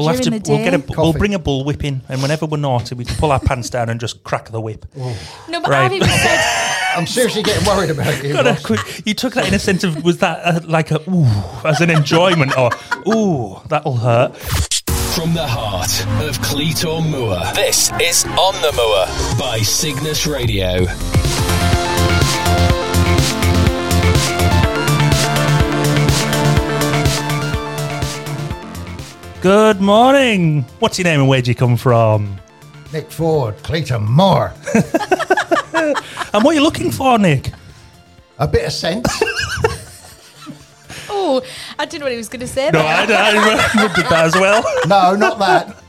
We'll have to. the day. We'll get a. We'll Coffee. bring a bull whip in, and whenever we're naughty, we can pull our pants down and just crack the whip. no, but Right. I've even said I'm seriously getting worried about you. Got a Ross. quick, you took that in a sense of was that uh, like a ooh as an enjoyment or ooh that'll hurt. From the heart of Cleator Moor, this is On the Moor by Cygnus Radio. Good morning. What's your name and where'd you come from? Nick Ford, Cleator Moor. And what are you looking for, Nick? A bit of sense. oh, I didn't know what he was going to say. No, there. I, I did that as well. No, not that.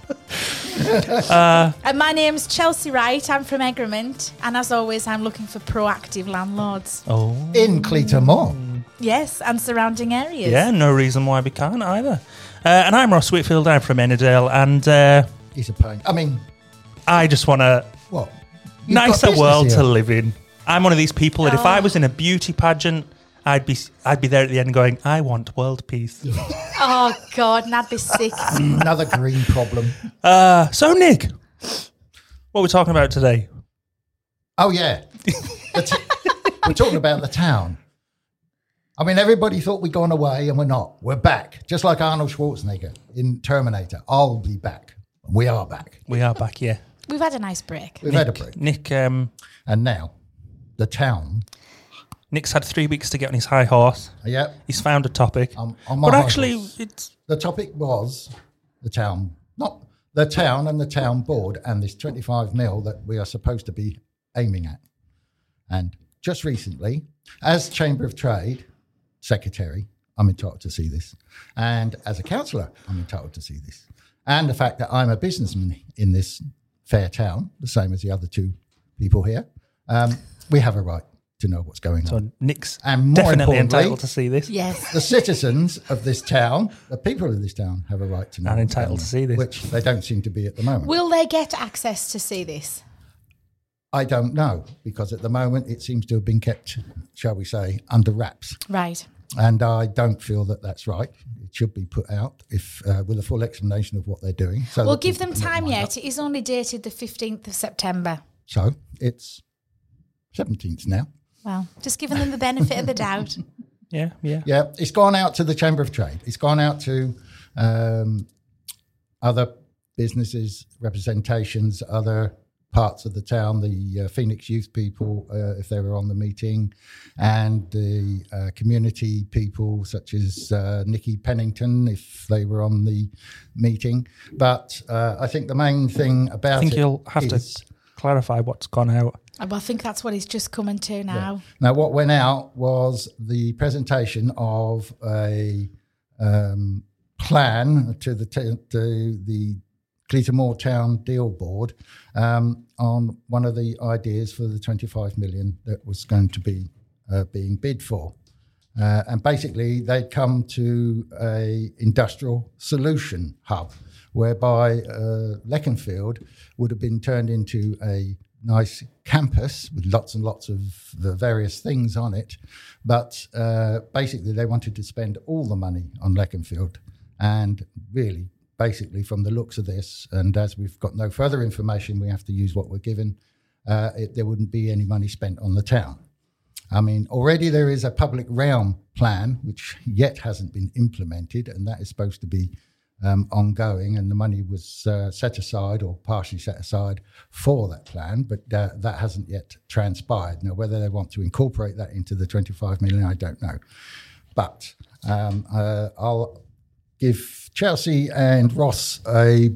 And uh, uh, my name's Chelsea Wright. I'm from Egremont, and as always, I'm looking for proactive landlords. Oh, In Cleator Moor. Yes, and surrounding areas. yeah, no reason why we can't either. Uh, and I'm Ross Whitfield. I'm from Ennerdale, and uh, He's a pain. I mean, I just want a what? You've nicer world here. to live in. I'm one of these people that if I Oh. was in a beauty pageant, I'd be I'd be there at the end going, I want world peace. Oh God, and I'd be sick. Another green problem. Uh, so Nick, what we're we talking about today? Oh, yeah. T- we're talking about the town. I mean, everybody thought we'd gone away, and we're not. We're back. Just like Arnold Schwarzenegger in Terminator. I'll be back. We are back. We are back, yeah. We've had a nice break. We've had a break. Nick, um, And now, the town. Nick's had three weeks to get on his high horse. Yep. He's found a topic, I'm on my but actually, horse. it's The topic was the town, not the town and the town board and this 25 mil that we are supposed to be aiming at. And just recently, as Chamber of Trade Secretary, I'm entitled to see this. And as a councillor, I'm entitled to see this. And the fact that I'm a businessman in this fair town, the same as the other two people here, um, we have a right to know what's going so on. So Nick's And more definitely importantly- entitled to see this. Yes. The citizens of this town, the people of this town, have a right to know. Are what's entitled to see this. Which they don't seem to be at the moment. Will they get access to see this? I don't know, because at the moment it seems to have been kept, shall we say, under wraps. Right. And I don't feel that that's right. It should be put out if uh, with a full explanation of what they're doing. So We'll give them time their mind yet. It is only dated the 15th of September. So it's 17th now. Well, just giving them the benefit of the doubt. Yeah, yeah. Yeah, it's gone out to the Chamber of Trade. It's gone out to um, other businesses, representations, other parts of the town, the uh, Phoenix youth people, uh, if they were on the meeting, and the uh, community people, such as uh, Nikki Pennington, if they were on the meeting. But uh, I think the main thing about I think it you'll have is- to clarify what's gone out. Well, I think that's what he's just coming to now. Now, what went out was the presentation of a um, plan to the t- to the Cleator Town Deal Board um, on one of the ideas for the 25 million that was going to be uh, being bid for. Uh, and basically, they'd come to a industrial solution hub, whereby uh, Leconfield would have been turned into a nice campus with lots and lots of the various things on it. But uh, basically, they wanted to spend all the money on Leconfield, and really, basically, from the looks of this, and as we've got no further information, we have to use what we're given. Uh, it, there wouldn't be any money spent on the town. I mean, already there is a public realm plan which yet hasn't been implemented, and that is supposed to be um, ongoing. And the money was uh, set aside or partially set aside for that plan, but uh, that hasn't yet transpired. Now, whether they want to incorporate that into the 25 million, I don't know. But um, uh, I'll give Chelsea and Ross a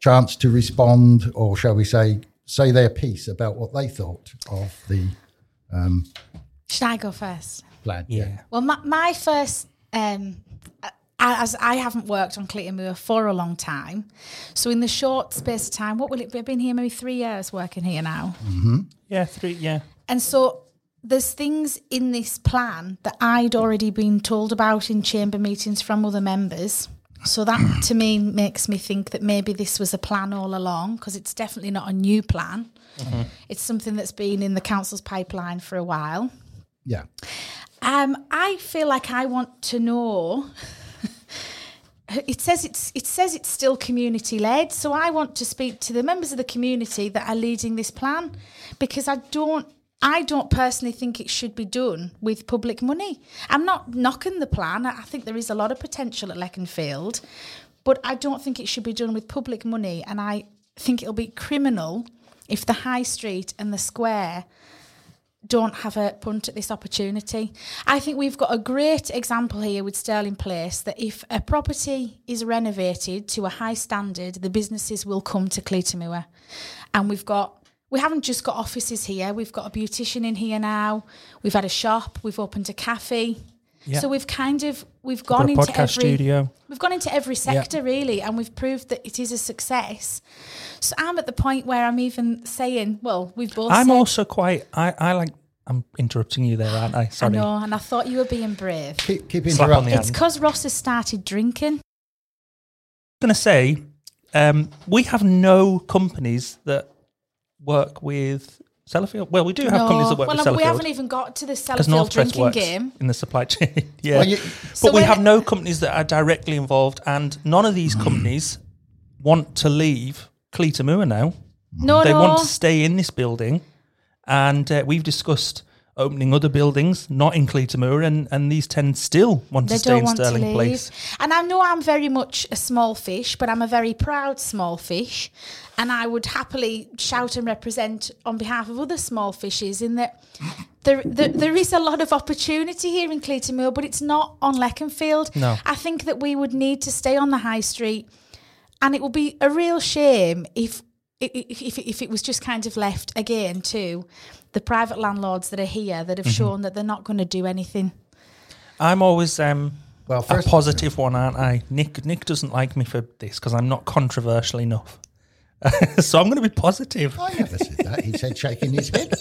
chance to respond, or shall we say, say their piece about what they thought of the um, Should I go first? plan. Yeah. Well, my, my first, um, as I haven't worked on Cleator Moor for a long time, so in the short space of time, what will it be? I've been here maybe three years working here now. Yeah, three, yeah. And so there's things in this plan that I'd already been told about in chamber meetings from other members. So that to me makes me think that maybe this was a plan all along because it's definitely not a new plan. It's something that's been in the council's pipeline for a while. Yeah. Um, I feel like I want to know it says it's it says it's still community led. So I want to speak to the members of the community that are leading this plan because I don't I don't personally think it should be done with public money. I'm not knocking the plan. I think there is a lot of potential at Leconfield, but I don't think it should be done with public money. And I think it'll be criminal if the high street and the square don't have a punt at this opportunity. I think we've got a great example here with Sterling Place that if a property is renovated to a high standard, the businesses will come to Cleator Moor. And we've got we haven't just got offices here, we've got a beautician in here now, we've had a shop, we've opened a cafe. Yeah. So we've kind of we've got gone a into podcast every studio. We've gone into every sector really, and we've proved that it is a success. So I'm at the point where I'm even saying, well, we've both. I'm said, also quite. I, I like. I'm interrupting you there, aren't I? I Sorry. know, and I thought you were being brave. Keep, keep on the interrupting. It's because Ross has started drinking. I'm going to say um, we have no companies that work with Sellafield. Well, we do have no, companies that work with Sellafield. well, we haven't even got to the because Sellafield Northwest drinking works game. in the supply chain. yeah, Well, you- but So we have no companies that are directly involved, and none of these companies want to leave Cleator Moor now. No, they no. want to stay in this building, and uh, we've discussed opening other buildings, not in Cleator Moor, and, and these ten still want They to stay in Sterling. Place. And I know I'm very much a small fish, but I'm a very proud small fish. And I would happily shout and represent on behalf of other small fishes in that there, there, there is a lot of opportunity here in Cleator Moor, but it's not on Leconfield. No. I think that we would need to stay on the high street. And it would be a real shame if if, if, if it was just kind of left again to the private landlords that are here that have Mm-hmm. shown that they're not going to do anything. I'm always um, Well, a positive one, aren't I? Nick Nick doesn't like me for this because I'm not controversial enough. so I'm going to be positive. I never said that. He said shaking his head.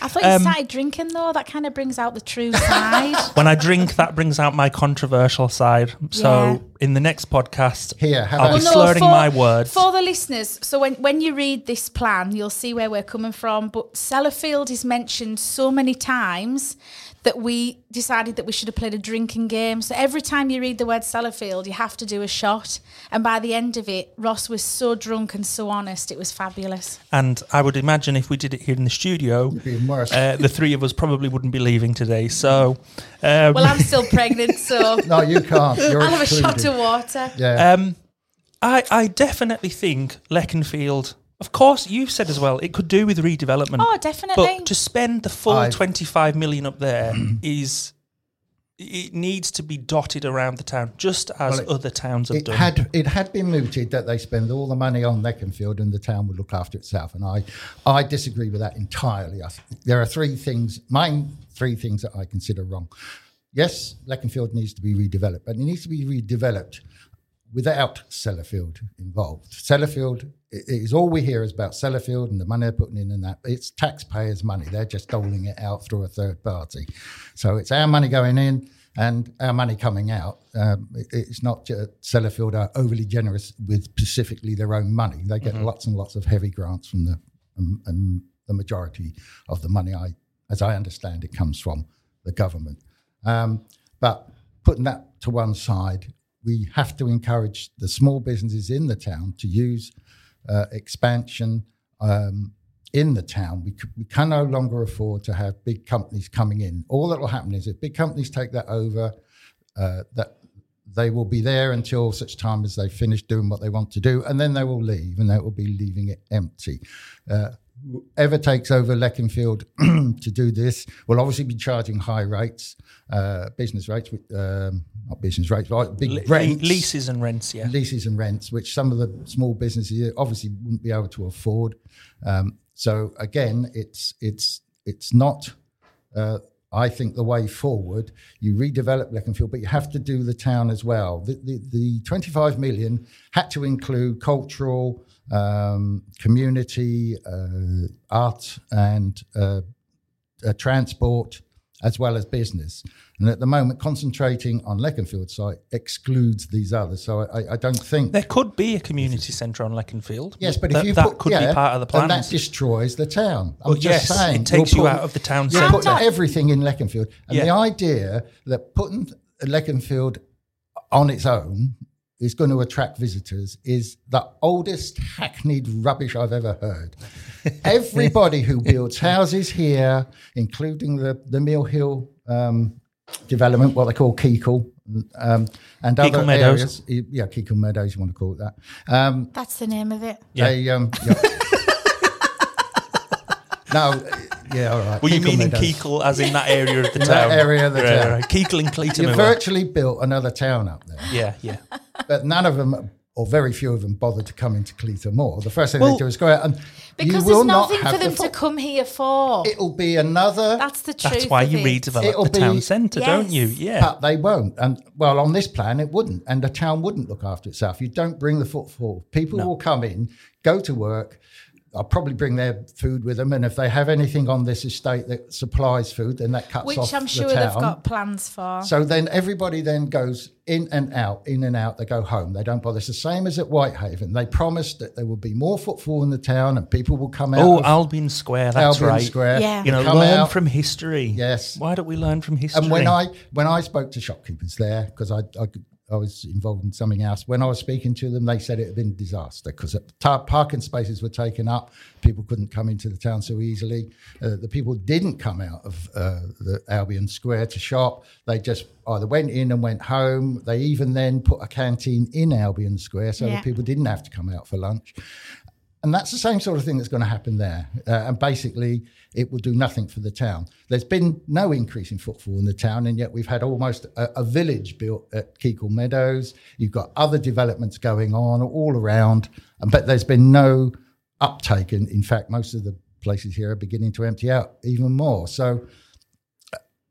I thought Um, you started drinking though. That kind of brings out the true side. When I drink, that brings out my controversial side. So Yeah. in the next podcast, Here, have I'll be Well, slurring my words. For the listeners, so when, when you read this plan, you'll see where we're coming from. But Sellafield is mentioned so many times that we decided that we should have played a drinking game. So every time you read the word Sellafield, you have to do a shot. And by the end of it, Ross was so drunk and so honest. It was fabulous. And I would imagine if we did it here in the studio, be even worse. uh, the three of us probably wouldn't be leaving today. So, um, Well, I'm still pregnant, so no, you can't. You're I'll have a shot of water. Yeah. um, I, I definitely think Leconfield. Of course, you've said as well it could do with redevelopment. Oh, definitely. But to spend the full I've- 25 million up there is it needs to be dotted around the town, just as Well, it- other towns have it done. had it had been mooted that they spend all the money on Leconfield and the town would look after itself, and I I disagree with that entirely. I think there are three things, main three things that I consider wrong. Yes, Leconfield needs to be redeveloped, but it needs to be redeveloped without Sellafield involved. Sellafield it is all we hear is about Sellafield and the money they're putting in and that. It's taxpayers' money. They're just doling it out through a third party. So it's our money going in and our money coming out. Um, it- it's not just Sellafield are overly generous with specifically their own money. They get lots and lots of heavy grants from the um, and the majority of the money, I, as I understand it, comes from the government. Um, but putting that to one side, we have to encourage the small businesses in the town to use uh, expansion um, in the town. We, c- we can no longer afford to have big companies coming in. All that will happen is if big companies take that over, uh, that they will be there until such time as they finish doing what they want to do, and then they will leave, and they will be leaving it empty. Uh, whoever takes over Leconfield to do this will obviously be charging high rates, uh, business rates, with, um, not business rates, but big Le- rents leases and rents, yeah. leases and rents, which some of the small businesses obviously wouldn't be able to afford. Um, so again, it's it's it's not. Uh, I think the way forward, you redevelop Leconfield, but you have to do the town as well. The, the, the 25 million had to include cultural, um, community, uh, art, and uh, uh, transport, as well as business. And at the moment, concentrating on Leconfield site excludes these others. So I, I don't think. There could be a community centre on Leconfield. yes, but that, if you that put, could yeah, be part of the plan. that destroys the town. I'm But just yes, saying, it takes you out of the town centre. putting everything in Leconfield, and Yeah. the idea that putting Leconfield on its own is going to attract visitors is the oldest hackneyed rubbish I've ever heard. Everybody who builds houses here, including the, the Mill Hill um, development, what they call Keekle, um, and Keekle other Meadows. areas. Yeah, Keekle Meadows, you want to call it that. Um, That's the name of it. Yeah. they, um, yeah. no, yeah, all right. Were you Keekle meaning Meadows. Keekle as in that area of the In town? that area of the Right, town. right. Keekle and Cleaton. You virtually built another town up there. Yeah, yeah. but none of them, or very few of them, bothered to come into Cleator Moor. The first thing Well- they do is go out and Because you will there's not nothing have for them the to fo- come here for. It'll be another, That's the truth. That's why of you it. redevelop It'll the town be- centre, don't Yes. you? Yeah. but they won't. And well, on this plan, it wouldn't, and the town wouldn't look after itself. You don't bring the footfall. People will come in, go to work. I'll probably bring their food with them, and if they have anything on this estate that supplies food, then that cuts off Which off I'm the sure town. they've got plans for. So then everybody then goes in and out, in and out. They go home. They don't bother. It's the same as at Whitehaven. They promised that there will be more footfall in the town and people will come out. Oh, of Albion Square. That's Albion right. Square. Yeah. You know, come learn out. from history. Yes. Why don't we learn from history? And when I when I spoke to shopkeepers there, because I, I I was involved in something else. When I was speaking to them, they said it had been a disaster because parking spaces were taken up. People couldn't come into the town so easily. Uh, the people didn't come out of uh, the Albion Square to shop. They just either went in and went home. They even then put a canteen in Albion Square so Yeah. that people didn't have to come out for lunch. And that's the same sort of thing that's going to happen there. Uh, and basically, it will do nothing for the town. There's been no increase in footfall in the town, and yet we've had almost a, a village built at Keekle Meadows. You've got other developments going on all around, but there's been no uptake. And in fact, most of the places here are beginning to empty out even more. So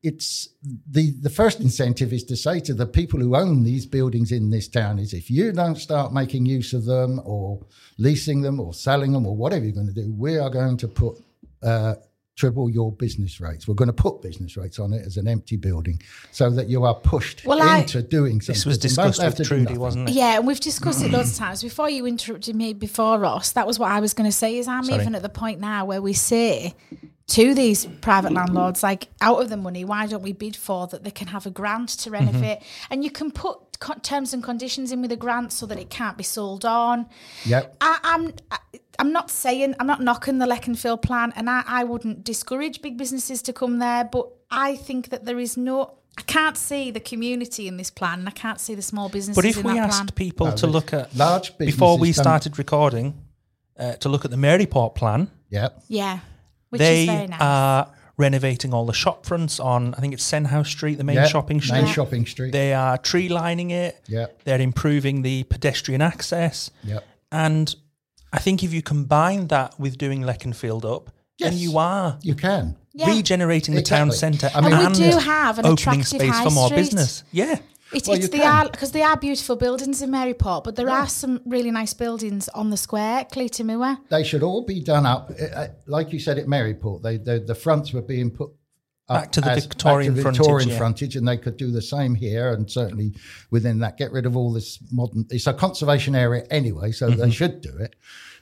it's the the first incentive is to say to the people who own these buildings in this town is if you don't start making use of them or leasing them or selling them or whatever you're going to do, we are going to put uh, triple your business rates. We're going to put business rates on it as an empty building so that you are pushed Well, I- into doing something. this was discussed have with to Trudy, wasn't it? Yeah, and we've discussed it lots of times. Before you interrupted me before, Ross, that was what I was going to say. Is I'm Sorry. even at the point now where we say to these private landlords, like, out of the money, why don't we bid for that they can have a grant to renovate? And you can put co- terms and conditions in with a grant so that it can't be sold on. Yep. I, I'm I, I'm not saying I'm not knocking the Leconfield plan, and I, I wouldn't discourage big businesses to come there, but I think that there is no. I can't see the community in this plan, and I can't see the small businesses But if in we that asked plan. people to look at large before we started recording, uh, to look at the Maryport plan, Yep. Yeah, which they is very nice. are renovating all the shop fronts on. I think it's Senhouse Street, the main Yep. shopping street. Main shopping street. They are tree lining it. Yep. They're improving the pedestrian access. Yep. And I think if you combine that with doing Leconfield up, then Yes. you are You can. Yeah. regenerating the town Exactly. centre I mean- And we do have an opening attractive space high for more street. business. Yeah. It, Well, it's you they are because they are beautiful buildings in Maryport, but there are some really nice buildings on the square, Cleator They should all be done up, uh, uh, like you said at Maryport. They the, the fronts were being put up Back to the as- Victorian back to frontage, Victorian yeah. frontage, and they could do the same here, and certainly within that, get rid of all this modern. It's a conservation area anyway, so Mm-hmm. they should do it.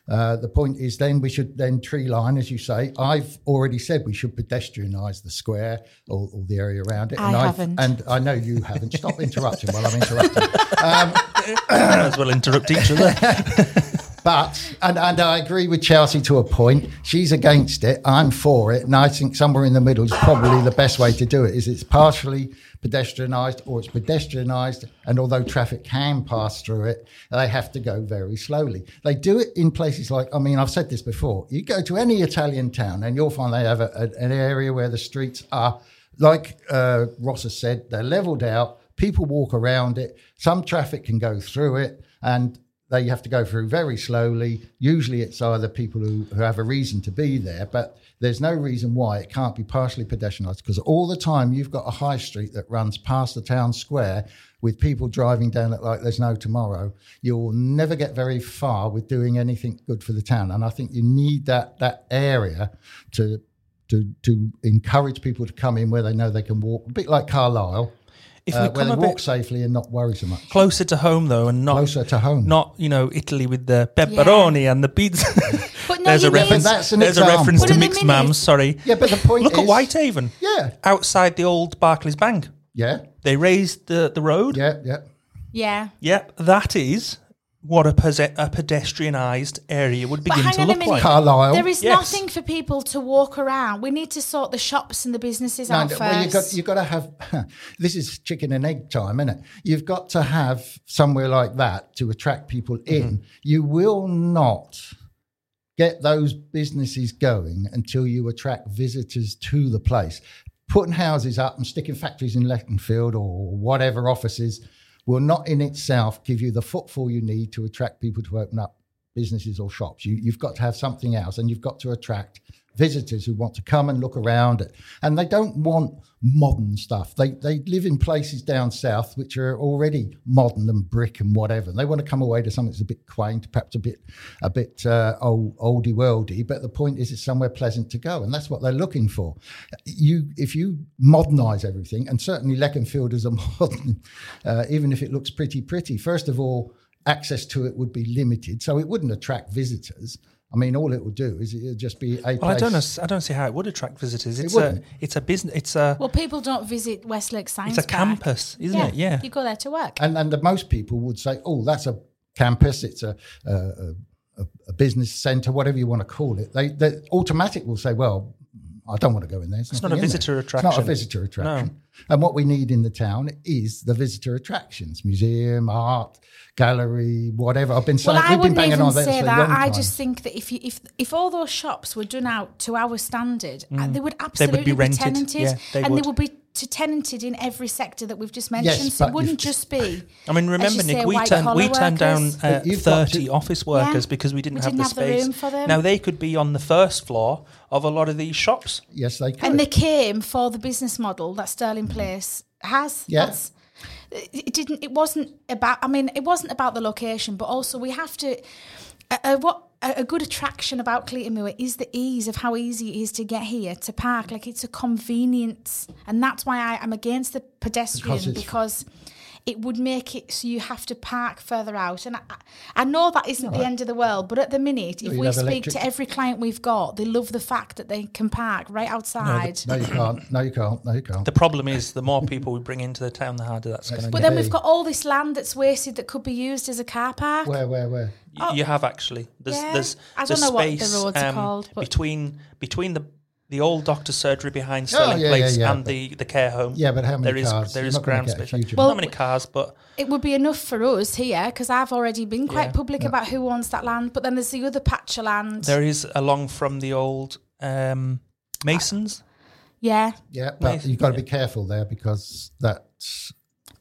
Uh, the point is, then we should then tree line, as you say. I've already said we should pedestrianise the square or, or the area around it. I and I've- haven't. and I know you haven't. Stop interrupting while I'm interrupting. as well interrupt each other. But and, and I agree with Chelsea to a point. She's against it. I'm for it, and I think somewhere in the middle is probably the best way to do it. Is it's partially pedestrianised or it's pedestrianised, and although traffic can pass through it, they have to go very slowly. They do it in places like I mean I've said this before. You go to any Italian town, and you'll find they have a, a- an area where the streets are like uh, Ross has said, they're levelled out. People walk around it. Some traffic can go through it, and they have to go through very slowly. Usually, it's either people who, who have a reason to be there, but there's no reason why it can't be partially pedestrianised because all the time you've got a high street that runs past the town square with people driving down it like there's no tomorrow. You'll never get very far with doing anything good for the town, and I think you need that that area to. To, to encourage people to come in where they know they can walk, a bit like Carlisle, If uh, we where they a walk bit safely and not worry so much. closer to home, though, and not Closer to home. not you know Italy with the pepperoni and the pizza. But no, there's a you need- reference. That's an there's a reference But to mixed minute- mams. Sorry. Yeah, but the point Look is, at Whitehaven. Yeah, outside the old Barclays Bank. yeah, They raised the the road. yeah, yeah. Yeah. Yep, that is what a, pose- a pedestrianised area would But begin hang to on look minute. like. Carlisle. There is Yes. nothing for people to walk around. We need to sort the shops and the businesses No, out no, first. well, you got you got to have. this is chicken and egg time, isn't it? You've got to have somewhere like that to attract people mm-hmm. in. You will not get those businesses going until you attract visitors to the place. Putting houses up and sticking factories in Leconfield or whatever offices will not in itself give you the footfall you need to attract people to open up businesses or shops. You, you've got to have something else, and you've got to attract visitors who want to come and look around it. And they don't want modern stuff. They they live in places down south which are already modern and brick and whatever. And they want to come away to something that's a bit quaint, perhaps a bit a bit uh, old, oldie worldy. But the point is, it's somewhere pleasant to go, and that's what they're looking for. You if you modernise everything, and certainly Leconfield is a modern, uh, even if it looks pretty pretty. First of all access to it would be limited, so it wouldn't attract visitors. I mean, all it would do is it would just be a Well, I don't know. I don't see how it would attract visitors. It's a wouldn't. it's a business. It's a well, people don't visit Westlake Science it's a Park. campus, isn't yeah. it? Yeah. You go there to work. And and the most people would say, "Oh, that's a campus. It's a a, a, a business centre, whatever you want to call it." They, they automatic will say, "Well, I don't want to go in there. It's, It's not a visitor there." visitor It's not a visitor attraction. And what we need in the town is the visitor attractions: museum, art, gallery, whatever. I've been saying Well, I we've been wouldn't banging even on this say that. long I just think that if you if if all those shops were done out to our standard, uh, they would Mm. They absolutely would be rented. tenanted, Yeah, they and would. they would be to tenanted in every sector that we've just mentioned. so it wouldn't just be. I mean, remember, Nick, say, we white turned we collar turned down uh, But you've got thirty to- office workers Yeah. because we didn't We have didn't the have the space. room for them. Now they could be on the first floor of a lot of these shops. yes, they could. And they came for the business model that Sterling mm-hmm. Place has. Yeah. It didn't. It wasn't about. I mean, it wasn't about the location, but also we have to. A, a, what a, good attraction about Cleator is the ease of how easy it is to get here to park. Like it's a convenience, and that's why I am against the pedestrian Because because. It's- it would make it so you have to park further out, and I, I know that isn't the end of the world. But at the minute, if you'd we speak electric- to every client we've got, they love the fact that they can park right outside. no, you can't. No, you can't. No, you can't. The problem is, the more people we bring into the town, the harder that's going to get. But then we've got all this land that's wasted that could be used as a car park. Where, where, where? Y- You have actually. There's Yeah. there's I don't know what the space roads are um, called, but- between between the the old doctor's surgery behind Sterling Oh, yeah, Place yeah, yeah, and the, the care home. Yeah, but how many there is, cars? There is not gonna ground get a space. huge Not many cars, but It would be enough for us here because I've already been quite Yeah. public about who owns that land. But then there's the other patch of land. there is along from the old um, Masons. yeah, Yeah, but Nice. you've got to be careful there because that's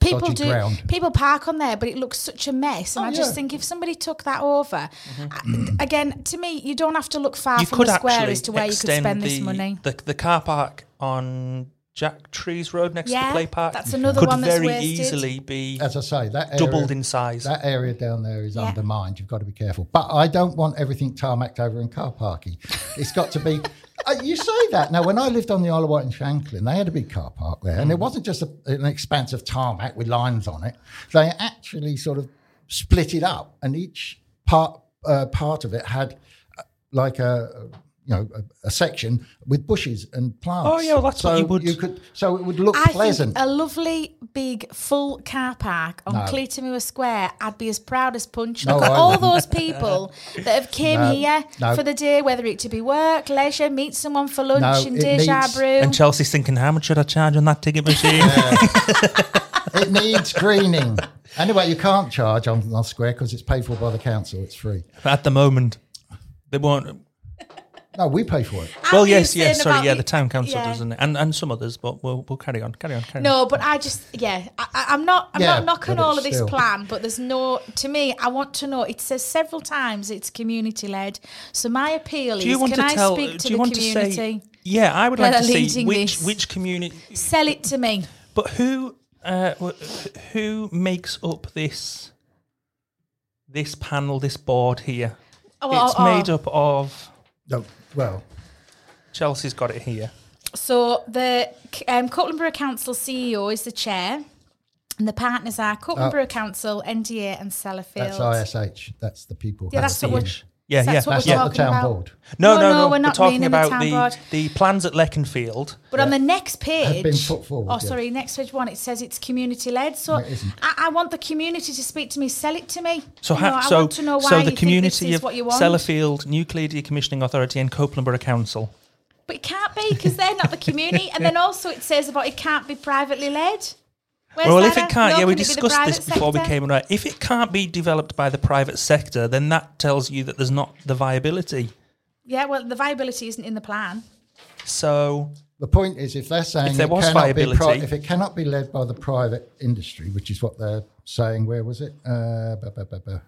people dodgy do. ground. People park on there, but it looks such a mess. And Oh, I just yeah. think if somebody took that over, mm-hmm. I- again, to me, you don't have to look far you from the square as to where you could spend the, this money. The, the car park on Jacktrees Road next to the play park. that's another could one that's very wasted. easily be as I say that area, doubled in size. That area down there is Yeah. undermined. You've got to be careful. But I don't want everything tarmacked over in car parking. It's got to be. uh, you say that now. When I lived on the Isle of Wight in Shanklin, they had a big car park there, and it wasn't just a, an expanse of tarmac with lines on it. They actually sort of split it up, and each part uh, part of it had uh, like a. You know, a, a section with bushes and plants. Oh, yeah, well, that's so what you would- You could, so it would look I pleasant. think a lovely big full car park on No. Cleator Moor Square, I'd be as proud as punch. No, Look at all those people that have came No, here no. for the day, whether it to be work, leisure, meet someone for lunch No, in it Deja needs- Brew. and Chelsea's thinking, how much should I charge on that ticket machine? it needs greening. Anyway, you can't charge on the square because it's paid for by the council. It's free. At the moment, they won't. No, we pay for it. Well, yes, yes. Sorry, yeah, the town council yeah. doesn't it, and and some others, but we'll we'll carry on, carry on, carry on. No, but I just yeah, I, I- I'm not I'm Yeah, not knocking all of this still- plan, but there's no to me. I want to know. It says several times it's community led. So my appeal Do you is, want can to I tell? speak to do you the want community? to say? Yeah, I would like to see which this? which community, Sell it to me. but who uh, who makes up this this panel, this board here? Oh, it's oh, oh. made up of. No, well, Chelsea's got it here. So the um, Copeland Borough Council CEO is the chair, and the partners are Copeland Oh. Borough Council, NDA, and Sellafield. that's ISH. That's the people. Yeah, that's what we're. CH. Yeah, So that's yeah. what That's we're not the talking town about. board. No, No, no, no, no. we're not talking meaning the about town the, board. the plans at Leconfield. But on the next page, been put forward, Oh, yeah. sorry, next page one. It says it's community led. So No, it isn't. I, I want the community to speak to me. Sell it to me. So, You ha- know, I so, want to know why so you the think community this is of what you want. Sellafield, Nuclear Decommissioning Authority, and Copeland Borough Council. But it can't be because they're not the community. and then also it says about it can't be privately led. Where's well, if it can't, No, yeah, we can it be the discussed this private before we came on. air. If it can't be developed by the private sector, then that tells you that there's not the viability. Yeah, well, the viability isn't in the plan. So, The point is, if they're saying If there it was cannot be viability- if it cannot be led by the private industry, which is what they're saying, where was it? Uh, ba, ba, ba, ba.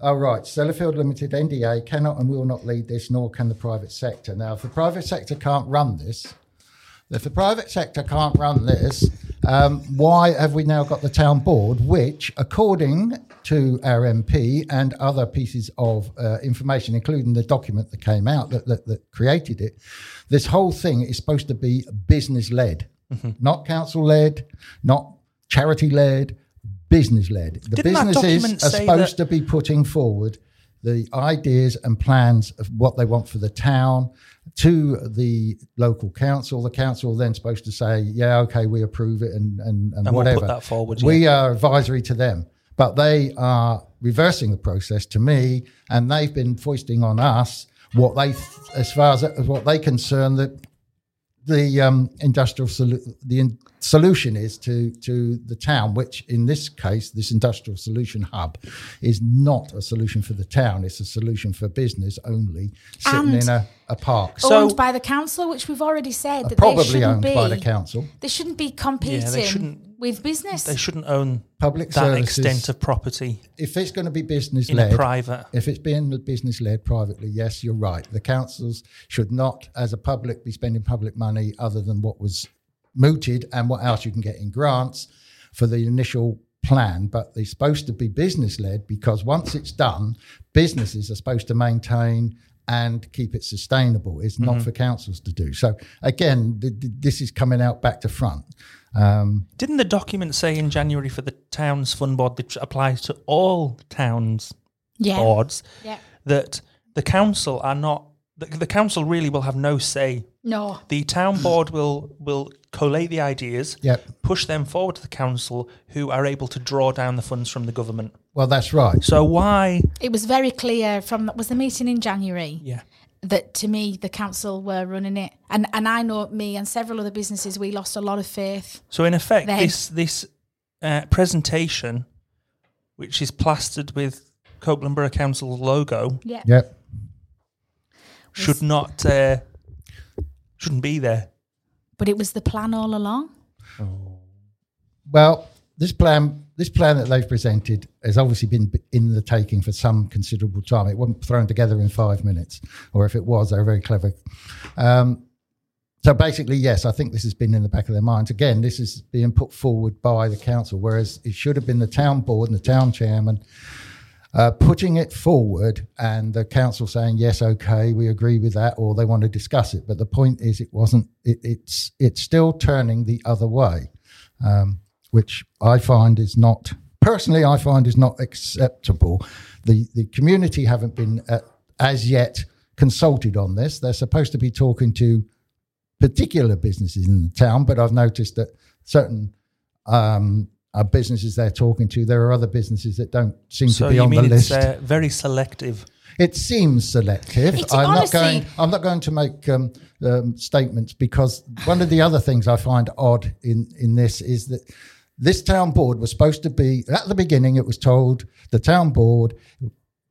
Oh, right. Sellafield Limited NDA cannot and will not lead this, nor can the private sector. Now, if the private sector can't run this, if the private sector can't run this, um, why have we now got the town board, which, according to our MP and other pieces of uh, information, including the document that came out that, that, that created it, this whole thing is supposed to be business led, not council led, not charity led, business led. The Didn't businesses are supposed to be putting forward the ideas and plans of what they want for the town to the local council. The council then supposed to say, "Yeah, okay, we approve it," and and, and, And we'll put whatever. that forward, We are advisory to them, but they are reversing the process to me, and they've been foisting on us what they, as far as, as what they concern that the um, industrial solu- the in- solution is to to the town, which in this case, this industrial solution hub, is not a solution for the town. It's a solution for business only, sitting And in a, a park. So- owned by the council, which we've already said that Probably shouldn't owned be. by the council. They shouldn't be competing shouldn't- with business. they shouldn't own Public that services. extent of property If it's going to be business in led private. If it's being business led privately, yes, you're right. The councils should not, as a public, be spending public money other than what was mooted and what else you can get in grants for the initial plan. But they're supposed to be business led because once it's done, businesses are supposed to maintain and keep it sustainable. It's not for councils to do. So again, th- th- this is coming out back to front. Um, Didn't the document say in January for the town's fund board, that applies to all towns yeah. boards, Yeah. that the council are not, the, the council really will have no say. No. The town board will will collate the ideas, Yep. push them forward to the council, who are able to draw down the funds from the government. well, that's right. So why? It was very clear from was the meeting in January Yeah. that to me the council were running it, and and I know me and several other businesses we lost a lot of faith. So in effect, Then- this this uh, presentation, which is plastered with Copeland Borough Council's logo, Yeah. Yep. Should not uh, shouldn't be there. But it was the plan all along. Well, this plan, this plan that they've presented has obviously been in the taking for some considerable time. It wasn't thrown together in five minutes, or if it was, they're very clever. Um, so basically, yes, I think this has been in the back of their minds. Again, this is being put forward by the council, whereas it should have been the town board and the town chairman uh, putting it forward and the council saying yes okay we agree with that or they want to discuss it. But the point is it wasn't it, it's it's still turning the other way um, which i find is not personally i find is not acceptable. The the community haven't been uh, as yet consulted on this. They're supposed to be talking to particular businesses in the town but i've noticed that certain um, uh, businesses they're talking to. There are other businesses that don't seem So to be you on mean the it's list. uh, very selective? it seems selective. It's I'm honestly- not going. I'm not going to make um, um, statements because one of the other things I find odd in in this is that this town board was supposed to be at the beginning. It was told the town board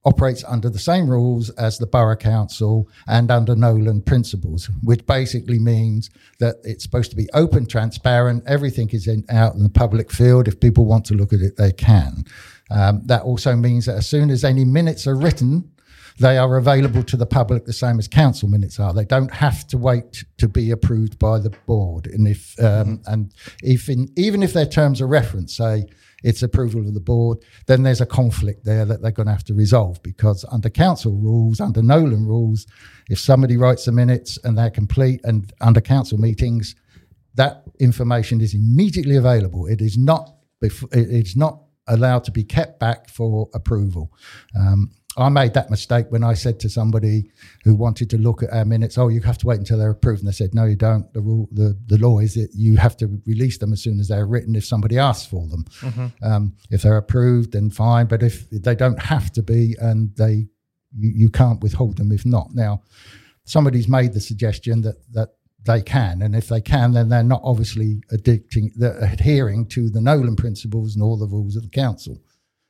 operates under the same rules as the borough council and under Nolan principles, which basically means that it's supposed to be open, transparent. Everything is in, out in the public field. If people want to look at it, they can. Um, that also means that as soon as any minutes are written, they are available to the public the same as council minutes are. They don't have to wait to be approved by the board. And if um, and if in, even if their terms of reference say it's approval of the board, then there's a conflict there that they're going to have to resolve because under council rules, under Nolan rules, if somebody writes the minutes and they're complete, and under council meetings, that information is immediately available. It is not bef- it is not allowed to be kept back for approval. Um, I made that mistake when I said to somebody who wanted to look at our minutes, "Oh, you have to wait until they're approved." And they said, "No, you don't. The rule, the, the law is that you have to release them as soon as they're written. If somebody asks for them, um, if they're approved, then fine. But if they don't have to be, and they you, you can't withhold them if not. Now, somebody's made the suggestion that that they can, and if they can, then they're not obviously addicting, they're adhering to the Nolan principles and all the rules of the council.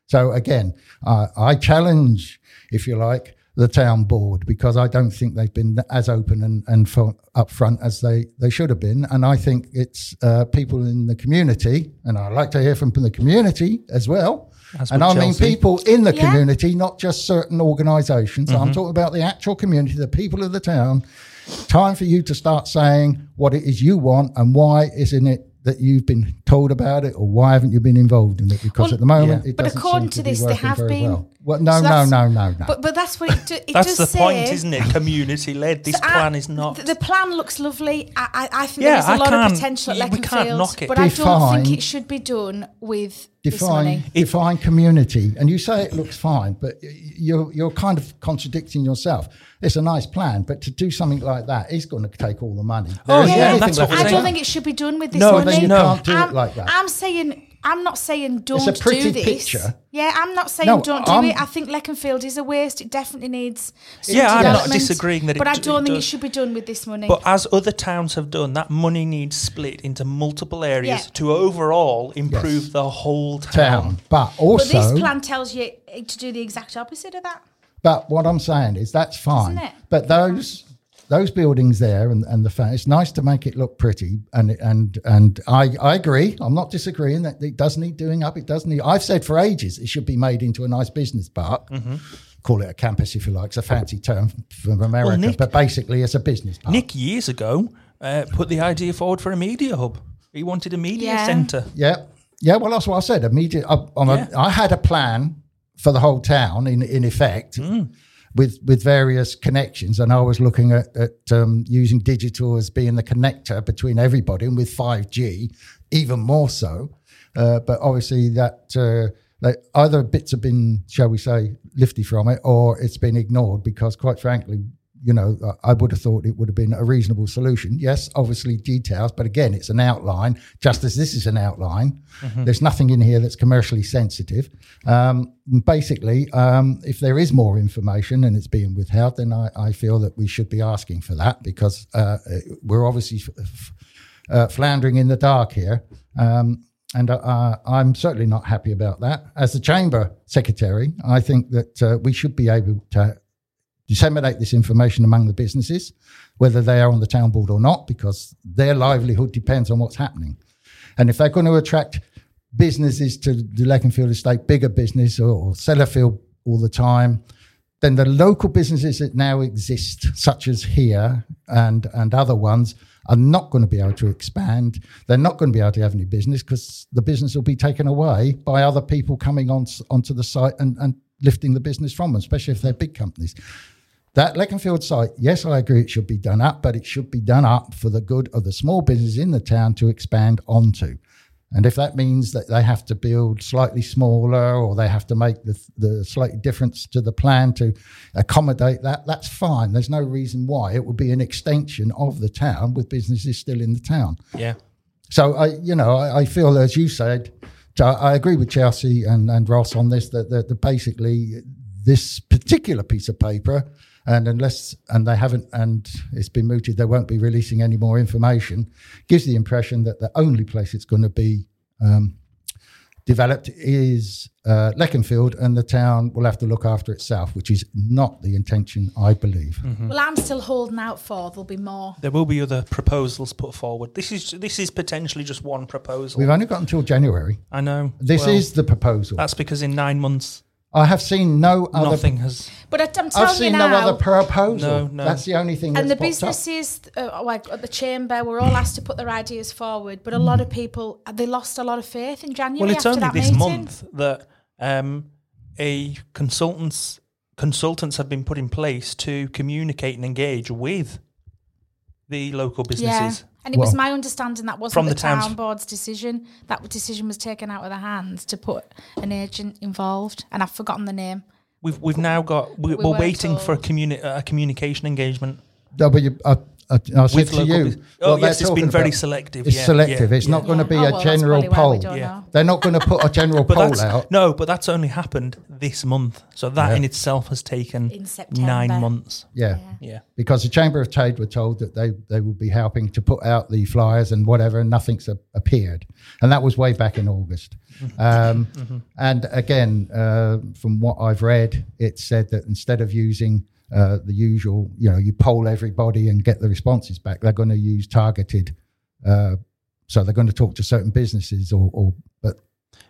So again, uh, I challenge, if you like, the town board because I don't think they've been as open and, and for, upfront as they, they should have been. And I think it's uh, people in the community, and I like to hear from the community as well. As and would I mean people in the Yeah. community, not just certain organisations. I'm talking about the actual community, the people of the town. Time for you to start saying what it is you want and why isn't it that you've been told about it or why haven't you been involved in it? Because Well, at the moment, Yeah. it But doesn't according seem to be this, they have very been- Well. Well, no, So no, no, no, no. But but that's what it, do, it That's does the say. point, isn't it? Community led. This So I- plan is not. The, the plan looks lovely. I, I, I think Yeah, there's a I lot of potential at we can't Leconfield, knock it. but I don't Define- think it should be done with this define money. define community and you say it looks fine but you're you're kind of contradicting yourself it's a nice plan but to do something like that is going to take all the money Oh, There isn't yeah, that's what I don't think it should be done with this No, money. then you No. can't do it I'm, like that. I'm saying, I'm not saying don't It's a pretty do this. picture. Yeah, I'm not saying No, don't do I'm- it. I think Leconfield is a waste. It definitely needs. Some Yeah, I'm not disagreeing that it but I d- don't it think it should be done with this money. But as other towns have done, that money needs split into multiple areas Yeah. to overall improve Yes. the whole town. town but but also this plan tells you to do the exact opposite of that. But what I'm saying is that's fine. Isn't it? But those those buildings there and, and the fact it's nice to make it look pretty and and and I, I agree. I'm not disagreeing that it does need doing up. It does need I've said for ages it should be made into a nice business park. Mm-hmm. Call it a campus if you like. It's a fancy term from America, Nick- but basically it's a business park. Nick years ago uh, put the idea forward for a media hub. He wanted a media Yeah. centre. Yeah, yeah. Well, that's what I said. Immediate. I, I'm Yeah. a, I had a plan for the whole town in in effect. Hmm. With, with various connections, and I was looking at, at um, using digital as being the connector between everybody, and with five G, even more so. Uh, but obviously, that uh, that either bits have been, shall we say, lifted from it, or it's been ignored because, quite frankly, you know, I would have thought it would have been a reasonable solution. Yes, obviously details, but again, it's an outline, just as this is an outline. There's nothing in here that's commercially sensitive. Um, basically, um, if there is more information and it's being withheld, then I, I feel that we should be asking for that because uh, we're obviously f- uh, floundering in the dark here. Um, and uh, I'm certainly not happy about that. As the chamber secretary, I think that uh, we should be able to disseminate this information among the businesses, whether they are on the town board or not, because their livelihood depends on what's happening. And if they're going to attract businesses to the Leconfield estate, bigger business or, Sellafield all the time, then the local businesses that now exist, such as here and, and other ones, are not going to be able to expand. They're not going to be able to have any business because the business will be taken away by other people coming on onto the site and, and lifting the business from them, especially if they're big companies. That Leconfield site, yes, I agree it should be done up, but it should be done up for the good of the small business in the town to expand onto. And if that means that they have to build slightly smaller or they have to make the, the slight difference to the plan to accommodate that, that's fine. There's no reason why. It would be an extension of the town with businesses still in the town. Yeah. So I, you know, I, I feel as you said, I agree with Chelsea and, and Ross on this that, that, that basically this particular piece of paper, and unless and they haven't, and it's been mooted, they won't be releasing any more information. Gives the impression that the only place it's going to be um, developed is uh, Leconfield, and the town will have to look after itself, which is not the intention, I believe. Well, I'm still holding out for there'll be more. There will be other proposals put forward. This is this is potentially just one proposal. We've only got until January. I know. This Well, is the proposal. That's because in nine months I have seen no other nothing has. But I, I'm telling I've you seen now, no other proposal. No, no. That's the only thing. and the that's popped up. businesses, uh, like at the chamber, were all asked to put their ideas forward. But a lot of people, they lost a lot of faith in January. Well, it's after only that this meeting. month that um, a consultants consultants have been put in place to communicate and engage with the local Yeah, businesses. And it was my understanding that wasn't From the, the towns- town board's decision. That decision was taken out of their hands to put an agent involved, and I've forgotten the name. We've we've now got we, We we are weren't waiting for a told. communi- a communication engagement W, I, I, I said to you. bus- what oh they're yes, it's talking been very about- selective. It's yeah, selective. yeah, it's yeah. not going to be Oh, a well, that's general probably why we poll. Yeah. They're not going to put a general poll out. no, but that's only happened this month. So that Yeah. in itself has taken In nine months. Yeah. Yeah. because the Chamber of Trade were told that they, they would be helping to put out the flyers and whatever, and nothing's a, appeared. And that was way back in August. Um, And again, uh, from what I've read, it said that instead of using uh, the usual, you know, you poll everybody and get the responses back, they're going to use targeted. Uh, so they're going to talk to certain businesses, or, or but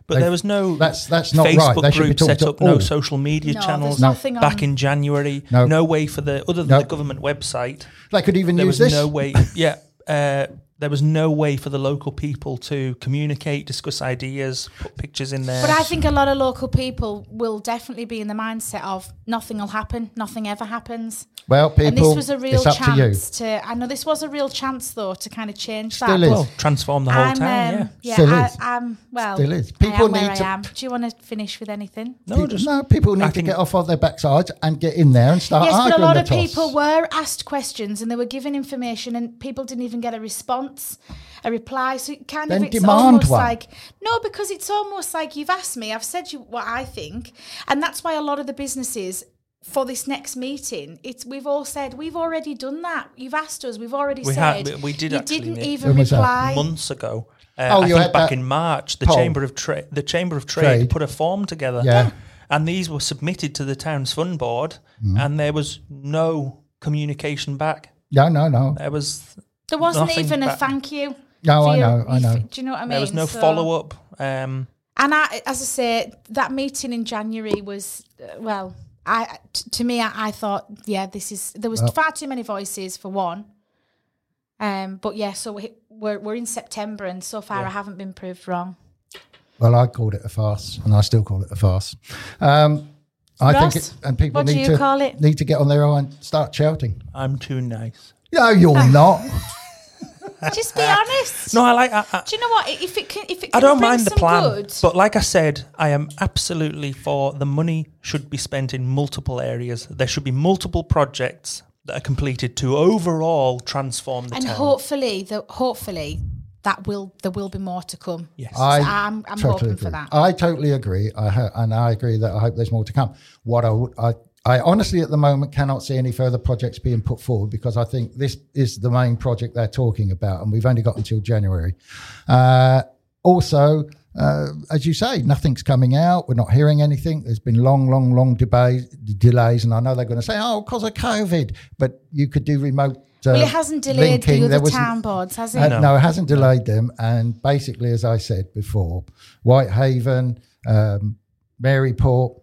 But They- there was no that's that's not Facebook right. They group set up, no social media No, channels there's nothing back on- in January. No. No. way for the other than No. the government website. They could even There use was this. no way. Yeah. Uh, there was no way for the local people to communicate, discuss ideas, put pictures in there. But I think a lot of local people will definitely be in the mindset of nothing will happen, nothing ever happens. Well, people, and this was a real it's up to you. chance to, I know this was a real chance though to kind of change Still that. is. but well, transform the whole I'm, town. um, yeah. yeah, Still I, is. I'm well. Still is. I People am where need I to- am. Do you want to finish with anything? No, People, just no, people need I to get off of their backsides and get in there and start yes, but a lot of toss. people were asked questions and they were given information, and people didn't even get a response, a reply. So it kind Then of it's almost one. like no, because it's almost like you've asked me, I've said you what I think, and that's why a lot of the businesses. For this next meeting, it's we've all said we've already done that. You've asked us, we've already We said. had- we did You actually, didn't Nick. even When was that? reply. months ago. Uh, Oh, I you think back in March, the poll. Chamber of Trade, the Chamber of Trade, Trade. put a form together. Yeah. and these were submitted to the town's fund board, Mm-hmm. and there was no communication back. No, no, no. There was There wasn't nothing even a back. thank you. No, for I your- know, I know. Do you know what I mean? there was no So- follow up. Um, And I, as I say, that meeting in January was uh, well. I t- to me, I, I thought, yeah, this is there was far too many voices for one. Um, but yeah, so we, we're we're in September, and so far I haven't been proved wrong. Well, I called it a farce, and I still call it a farce. Um, I Ross, think, it, and people what do need you to call it? need to get on their own and start shouting. I'm too nice. No, you're not. Just be honest. No, I like. I, I, Do you know what? If it can, if it I don't bring mind the some plan, good, but like I said, I am absolutely for the money should be spent in multiple areas. There should be multiple projects that are completed to overall transform the and town. hopefully, the hopefully that will there will be more to come. Yes. I I'm, I'm totally hoping agree. for that. I totally agree. I ho- and I agree that I hope there's more to come. What I would, I, I honestly at the moment cannot see any further projects being put forward because I think this is the main project they're talking about, and we've only got until January. Uh, also, uh, as you say, nothing's coming out. We're not hearing anything. There's been long, long, long debate, delays, and I know they're going to say, "Oh, because of COVID," but you could do remote. Uh, well, it hasn't delayed linking. the other town boards, has it? uh, no. it hasn't delayed them. And basically, as I said before, Whitehaven, um, Maryport,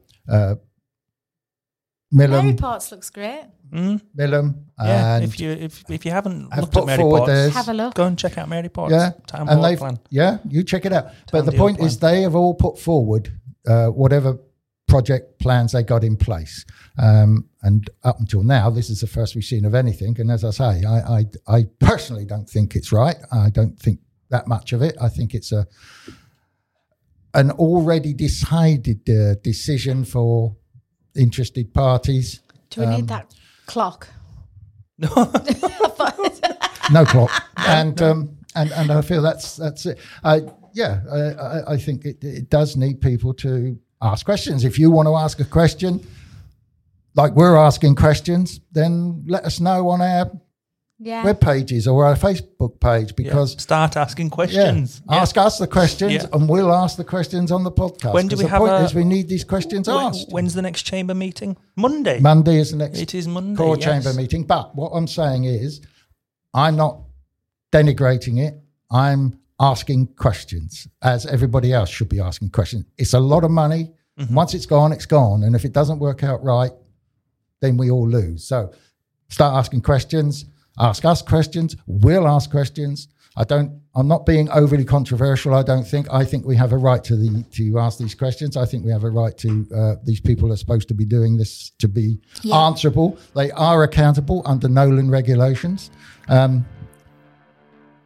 uh, Mary Millom, Ports looks great. Mm, Millom, yeah, and if you if, if you haven't have looked at put Mary forward Potts, theirs. Have a look. go and check out Maryport's. yeah, town and board they've plan. yeah, you check it out. but the deal point plan. is, they have all put forward uh, whatever project plans they got in place. Um, and up until now, this is the first we've seen of anything. And as I say, I, I, I personally don't think it's right. I don't think that much of it. I think it's a an already decided uh, decision for interested parties. Do we Um, need that clock? no clock, and um, and and I feel that's that's it. I yeah, I, I, I think it, it does need people to ask questions. If you want to ask a question, like we're asking questions, then let us know on our Yeah. web pages or our Facebook page Yeah, because. start asking questions. Yeah. ask us the questions, Yeah. and we'll ask the questions on the podcast. When do 'Cause we the have point a- is we need these questions When- asked. when's the next chamber meeting? Monday. Monday is the next It is Monday. core yes. chamber meeting. But what I'm saying is, I'm not denigrating it. I'm asking questions, as everybody else should be asking questions. It's a lot of money. Mm-hmm. Once it's gone, it's gone. And if it doesn't work out right, then we all lose. So start asking questions. Ask us questions. We'll ask questions. I don't. I'm not being overly controversial. I don't think. I think we have a right to the to ask these questions. I think we have a right to. Uh, these people are supposed to be doing this to be Yeah. answerable. They are accountable under Nolan regulations. Um,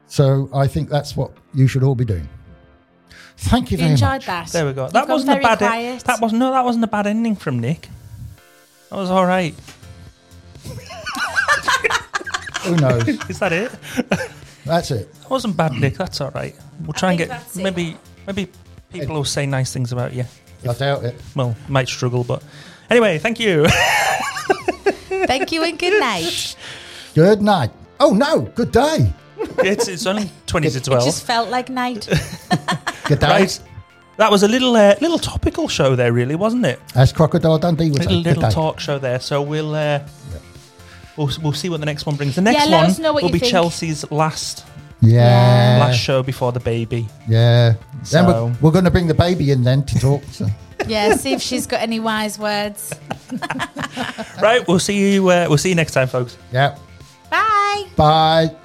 so I think that's what you should all be doing. Thank you You very enjoyed much. that. There we go. You've That wasn't a very bad. e- that was no. That wasn't a bad ending from Nick. That was all right. Who knows? Is that it? That's it. That wasn't bad, Nick. That's all right. We'll try and think get that's it. maybe maybe people will say nice things about you. I doubt it. Well, might struggle, but anyway, thank you. Thank you and good night. Good night. Oh no, good day. it's it's only twenty to It twelve. just felt like night. Good day. Right. That was a little uh, little topical show there, really, wasn't it? As Crocodile Dundee would say. Little Good little day. talk show there. So we'll uh, we'll we'll see what the next one brings. The next Yeah, let one know what will you be think. Chelsea's last Yeah. last show before the baby. Yeah. Then we're, we're going to bring the baby in then to talk. So. yeah, see if she's got any wise words. Right. We'll see you. Uh, we'll see you next time, folks. Yeah. Bye. Bye.